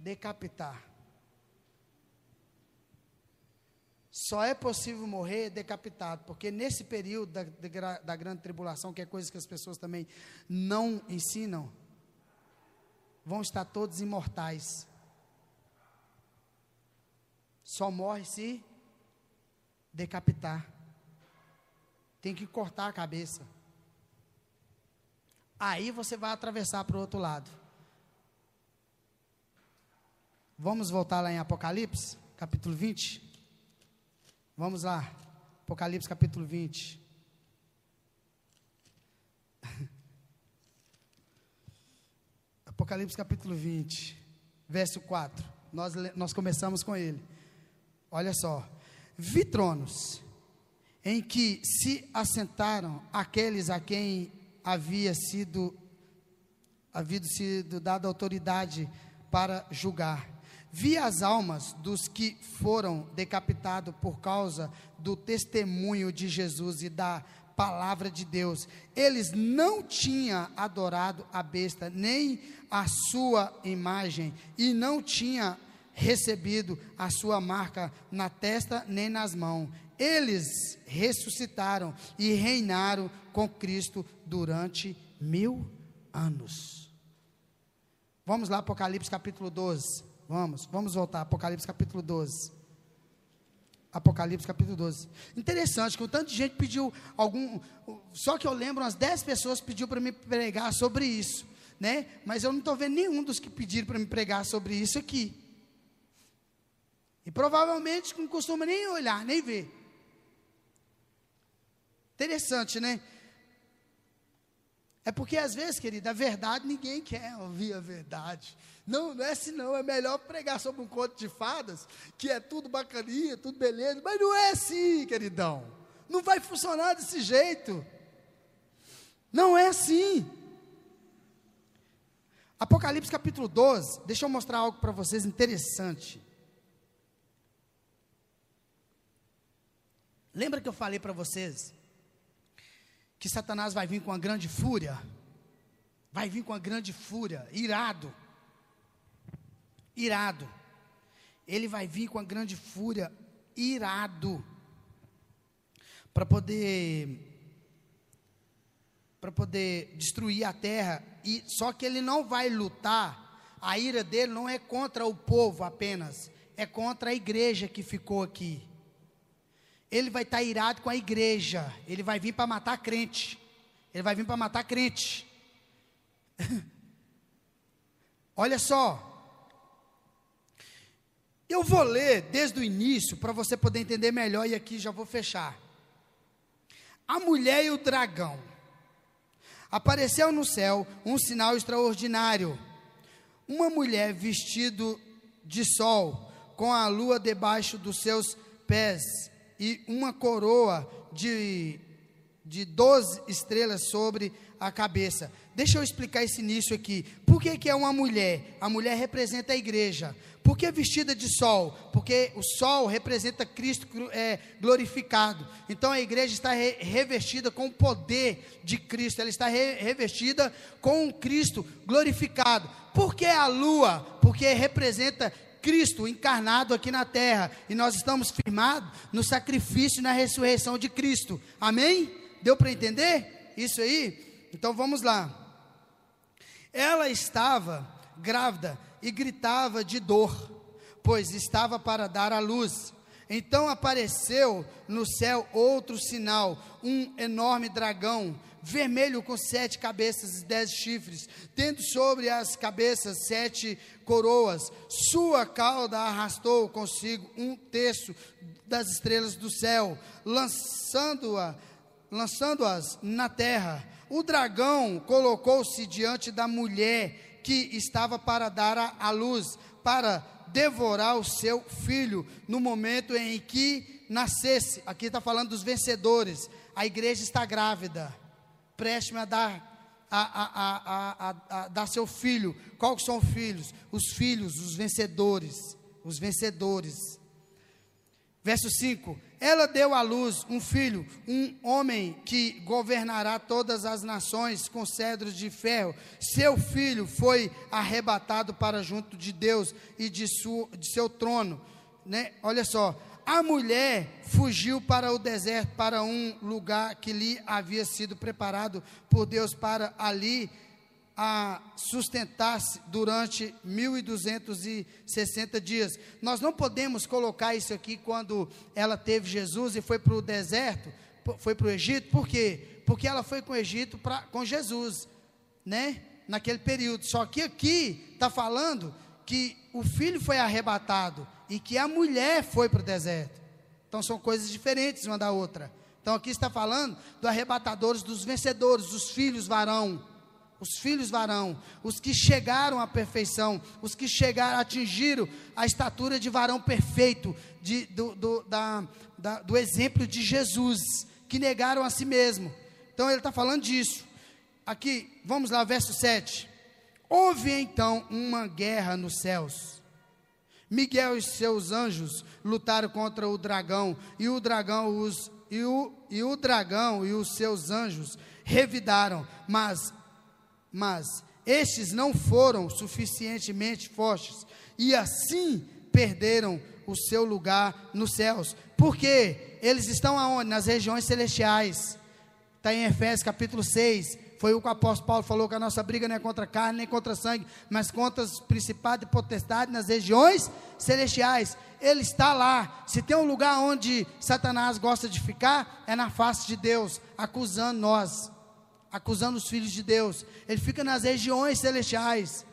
Decapitar. só é possível morrer decapitado, porque nesse período da, da, grande tribulação, que é coisa que as pessoas também não ensinam, vão estar todos imortais. Só morre se decapitar. Tem que cortar a cabeça. Aí você vai atravessar para o outro lado. Vamos voltar lá em Apocalipse, capítulo 20. Vamos lá. Apocalipse, capítulo 20. Apocalipse, capítulo 20, verso 4. Nós, nós começamos com ele. Olha só. Vi tronos em que se assentaram aqueles a quem havia sido havia sido dada autoridade para julgar Vi as almas dos que foram decapitados por causa do testemunho de Jesus e da palavra de Deus. Eles não tinham adorado a besta, nem a sua imagem, e não tinham recebido a sua marca na testa nem nas mãos. Eles ressuscitaram e reinaram com Cristo durante mil anos. Vamos lá, Apocalipse capítulo 12. Vamos, vamos voltar. Apocalipse capítulo 12. Apocalipse capítulo 12. Interessante que o tanto de gente pediu algum. Só que eu lembro, umas 10 pessoas pediu para me pregar sobre isso. Né? Mas eu não estou vendo nenhum dos que pediram para me pregar sobre isso aqui. E provavelmente não costuma nem olhar, nem ver. Interessante, né? É porque às vezes, querida, a verdade ninguém quer ouvir a verdade. Não, não é assim não, é melhor pregar sobre um conto de fadas, que é tudo bacaninha, tudo beleza, mas não é assim, queridão. Não vai funcionar desse jeito. Não é assim. Apocalipse capítulo 12, deixa eu mostrar algo para vocês interessante. Lembra que eu falei para vocês que Satanás vai vir com uma grande fúria, vai vir com uma grande fúria, irado, irado. Ele vai vir com uma grande fúria, irado, para poder para poder destruir a terra e só que ele não vai lutar. A ira dele não é contra o povo apenas, é contra a igreja que ficou aqui ele vai estar irado com a igreja. Ele vai vir para matar crente. Ele vai vir para matar crente. Olha só. Eu vou ler desde o início para você poder entender melhor e aqui já vou fechar. A mulher e o dragão. Apareceu no céu um sinal extraordinário. Uma mulher vestido de sol, com a lua debaixo dos seus pés e uma coroa de, de 12 estrelas sobre a cabeça. Deixa eu explicar esse início aqui. Por que, que é uma mulher? A mulher representa a igreja. Por que vestida de sol? Porque o sol representa Cristo é, glorificado. Então a igreja está re, revestida com o poder de Cristo, ela está re, revestida com Cristo glorificado. Por que a lua? Porque representa Cristo encarnado aqui na terra e nós estamos firmados no sacrifício e na ressurreição de Cristo. Amém? Deu para entender isso aí? Então vamos lá. Ela estava grávida e gritava de dor, pois estava para dar à luz. Então apareceu no céu outro sinal, um enorme dragão vermelho com sete cabeças e dez chifres, tendo sobre as cabeças sete coroas. Sua cauda arrastou consigo um terço das estrelas do céu, lançando-a, lançando-as na terra. O dragão colocou-se diante da mulher que estava para dar à luz, para devorar o seu filho no momento em que nascesse. Aqui está falando dos vencedores. A igreja está grávida preste-me a dar, a, a, a, a, dar seu filho. Quais são os filhos? Os filhos, os vencedores. Os vencedores. Verso 5: Ela deu à luz um filho, um homem que governará todas as nações com cedros de ferro. Seu filho foi arrebatado para junto de Deus e de, su, de seu trono. Né? Olha só, a mulher fugiu para o deserto, para um lugar que lhe havia sido preparado por Deus para ali a sustentar-se durante 1260 dias. Nós não podemos colocar isso aqui quando ela teve Jesus e foi para o deserto, foi para o Egito, por quê? Porque ela foi com o Egito pra, com Jesus, né? Naquele período. Só que aqui está falando que o filho foi arrebatado e que a mulher foi para o deserto. Então são coisas diferentes uma da outra. Então aqui está falando dos arrebatadores, dos vencedores, dos filhos varão os filhos varão, os que chegaram à perfeição, os que chegaram, atingiram a estatura de varão perfeito, de, do, do, da, da, do exemplo de Jesus, que negaram a si mesmo. Então ele está falando disso. Aqui, vamos lá, verso 7. Houve então uma guerra nos céus. Miguel e seus anjos lutaram contra o dragão, e o dragão os e o, e o dragão e os seus anjos revidaram, mas mas estes não foram suficientemente fortes e assim perderam o seu lugar nos céus. Porque eles estão aonde? Nas regiões celestiais. Está em Efésios capítulo 6. Foi o que o apóstolo Paulo falou que a nossa briga não é contra carne nem contra sangue, mas contra os principados e potestades nas regiões celestiais. Ele está lá. Se tem um lugar onde Satanás gosta de ficar, é na face de Deus, acusando nós acusando os filhos de Deus. Ele fica nas regiões celestiais.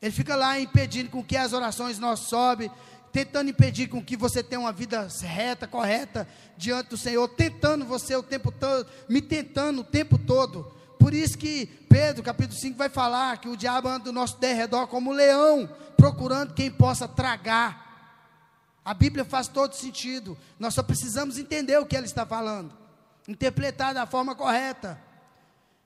Ele fica lá impedindo com que as orações nós sobe, tentando impedir com que você tenha uma vida reta, correta diante do Senhor, tentando você o tempo todo, me tentando o tempo todo. Por isso que Pedro, capítulo 5, vai falar que o diabo anda do nosso derredor como um leão, procurando quem possa tragar. A Bíblia faz todo sentido. Nós só precisamos entender o que ela está falando, interpretar da forma correta.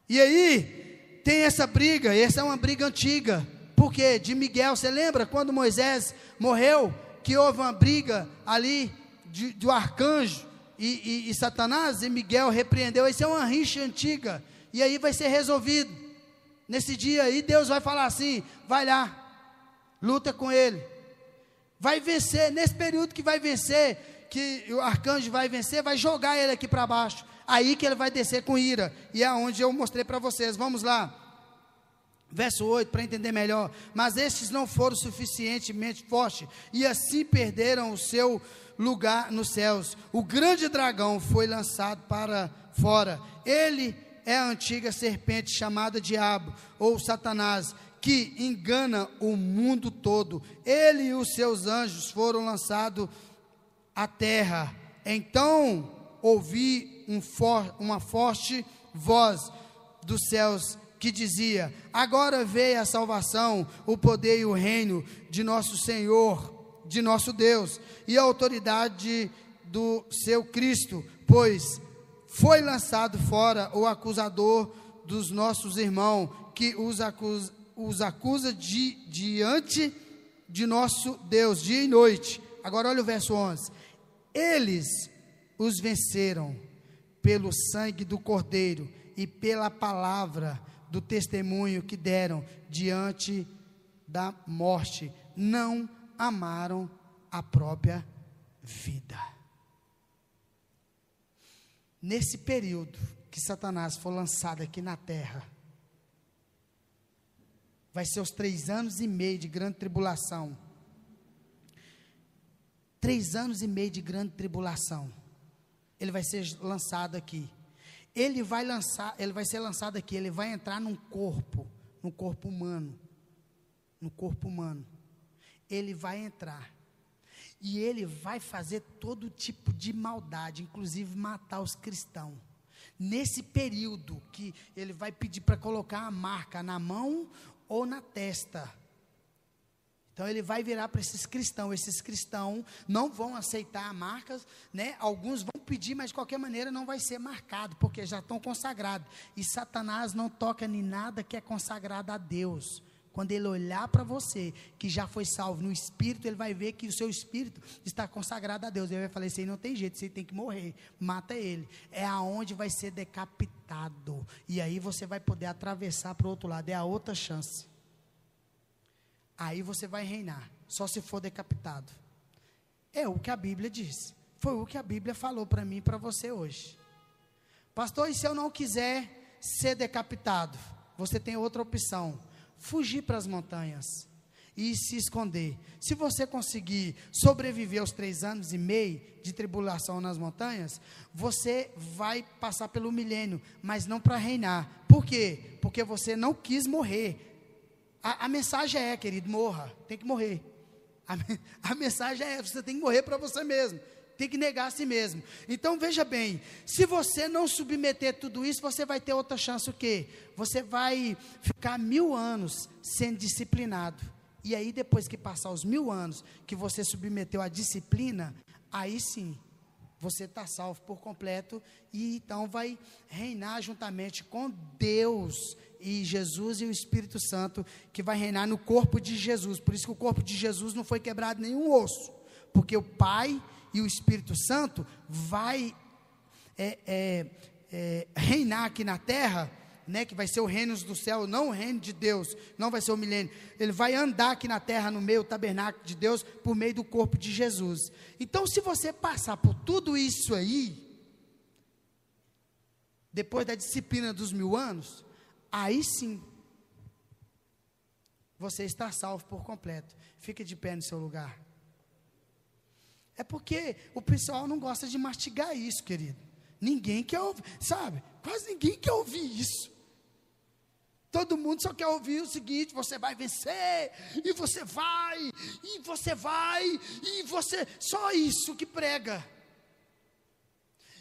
E aí, tem essa briga, e essa é uma briga antiga. Por quê? De Miguel, você lembra quando Moisés morreu? Que houve uma briga ali de, do arcanjo e, e, e Satanás, e Miguel repreendeu. Isso é uma rixa antiga. E aí vai ser resolvido. Nesse dia aí, Deus vai falar assim: vai lá, luta com ele. Vai vencer, nesse período que vai vencer, que o arcanjo vai vencer, vai jogar ele aqui para baixo aí que ele vai descer com ira. E é onde eu mostrei para vocês. Vamos lá. Verso 8, para entender melhor. Mas estes não foram suficientemente fortes, e assim perderam o seu lugar nos céus. O grande dragão foi lançado para fora. Ele é a antiga serpente chamada Diabo, ou Satanás, que engana o mundo todo. Ele e os seus anjos foram lançados à terra. Então ouvi um for, uma forte voz dos céus que dizia: Agora veio a salvação, o poder e o reino de nosso Senhor, de nosso Deus, e a autoridade do seu Cristo, pois foi lançado fora o acusador dos nossos irmãos, que os acusa, os acusa de, diante de nosso Deus, dia e noite. Agora olha o verso 11: Eles os venceram pelo sangue do Cordeiro e pela palavra do testemunho que deram diante da morte, não amaram a própria vida. Nesse período que Satanás foi lançado aqui na terra, vai ser os três anos e meio de grande tribulação. Três anos e meio de grande tribulação ele vai ser lançado aqui. Ele vai lançar, ele vai ser lançado aqui, ele vai entrar num corpo, no corpo humano. No corpo humano. Ele vai entrar. E ele vai fazer todo tipo de maldade, inclusive matar os cristãos. Nesse período que ele vai pedir para colocar a marca na mão ou na testa. Então ele vai virar para esses cristãos. Esses cristãos não vão aceitar marcas, né? Alguns vão pedir, mas de qualquer maneira não vai ser marcado, porque já estão consagrados. E Satanás não toca em nada que é consagrado a Deus. Quando ele olhar para você, que já foi salvo no espírito, ele vai ver que o seu espírito está consagrado a Deus. Ele vai falar: aí não tem jeito, você tem que morrer. Mata ele. É aonde vai ser decapitado. E aí você vai poder atravessar para o outro lado. É a outra chance aí você vai reinar, só se for decapitado. É o que a Bíblia diz. Foi o que a Bíblia falou para mim e para você hoje. Pastor, e se eu não quiser ser decapitado? Você tem outra opção: fugir para as montanhas e se esconder. Se você conseguir sobreviver aos três anos e meio de tribulação nas montanhas, você vai passar pelo milênio, mas não para reinar. Por quê? Porque você não quis morrer. A, a, mensagem é, querido, morra, tem que morrer. A, a mensagem é, você tem que morrer para você mesmo tem que negar a si mesmo. Então veja bem, se você não submeter tudo isso, você vai ter outra chance o quê? Você vai ficar mil anos sendo disciplinado. E aí, depois que passar os mil anos que você submeteu à disciplina, aí sim, você está salvo por completo e então vai reinar juntamente com Deus e Jesus e o Espírito Santo, que vai reinar no corpo de Jesus. Por isso que o corpo de Jesus não foi quebrado nenhum osso, porque o Pai e o Espírito Santo vai é, é, é, reinar aqui na terra né, que vai ser o reino do céu, não o reino de Deus, não vai ser o milênio. Ele vai andar aqui na terra, no meio do tabernáculo de Deus, por meio do corpo de Jesus. Então, se você passar por tudo isso aí, depois da disciplina dos mil anos, aí sim, você está salvo por completo. Fique de pé no seu lugar. É porque o pessoal não gosta de mastigar isso, querido. Ninguém quer ouvir, sabe? Quase ninguém quer ouvir isso. Todo mundo só quer ouvir o seguinte: você vai vencer, e você vai, e você vai, e você. Só isso que prega.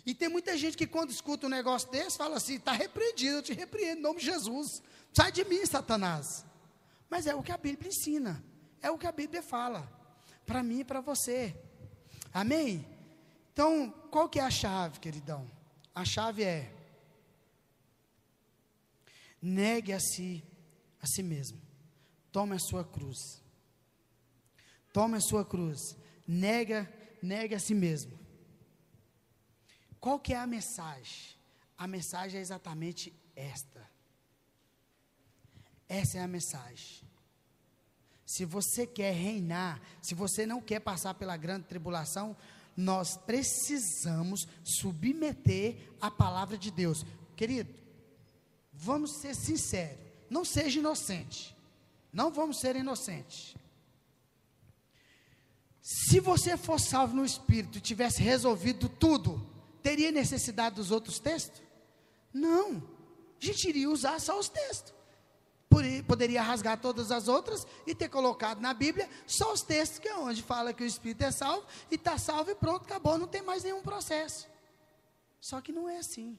E tem muita gente que quando escuta um negócio desse, fala assim: está repreendido, eu te repreendo em nome de Jesus. Sai de mim, Satanás. Mas é o que a Bíblia ensina, é o que a Bíblia fala, para mim e para você. Amém? Então, qual que é a chave, queridão? A chave é Negue a si, a si mesmo. Tome a sua cruz. Tome a sua cruz. Nega, negue a si mesmo. Qual que é a mensagem? A mensagem é exatamente esta. Essa é a mensagem. Se você quer reinar, se você não quer passar pela grande tribulação, nós precisamos submeter a palavra de Deus. Querido, Vamos ser sinceros. Não seja inocente. Não vamos ser inocentes. Se você for salvo no Espírito e tivesse resolvido tudo, teria necessidade dos outros textos? Não. A gente iria usar só os textos. Poderia rasgar todas as outras e ter colocado na Bíblia só os textos que é onde fala que o Espírito é salvo e está salvo e pronto, acabou, não tem mais nenhum processo. Só que não é assim.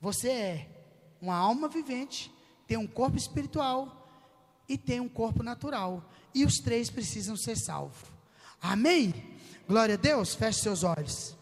Você é uma alma vivente, tem um corpo espiritual e tem um corpo natural. E os três precisam ser salvos. Amém? Glória a Deus. Feche seus olhos.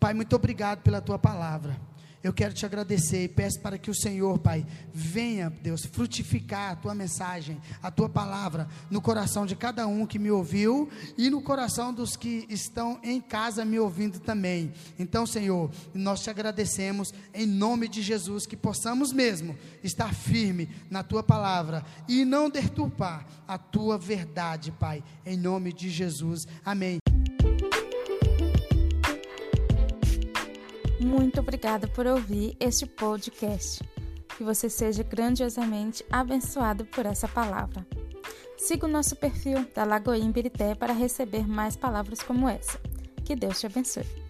Pai, muito obrigado pela tua palavra eu quero te agradecer e peço para que o Senhor, Pai, venha, Deus, frutificar a tua mensagem, a tua palavra no coração de cada um que me ouviu e no coração dos que estão em casa me ouvindo também. Então, Senhor, nós te agradecemos em nome de Jesus que possamos mesmo estar firme na tua palavra e não deturpar a tua verdade, Pai, em nome de Jesus. Amém. Muito obrigada por ouvir este podcast. Que você seja grandiosamente abençoado por essa palavra. Siga o nosso perfil da Lagoinha Birité para receber mais palavras como essa. Que Deus te abençoe.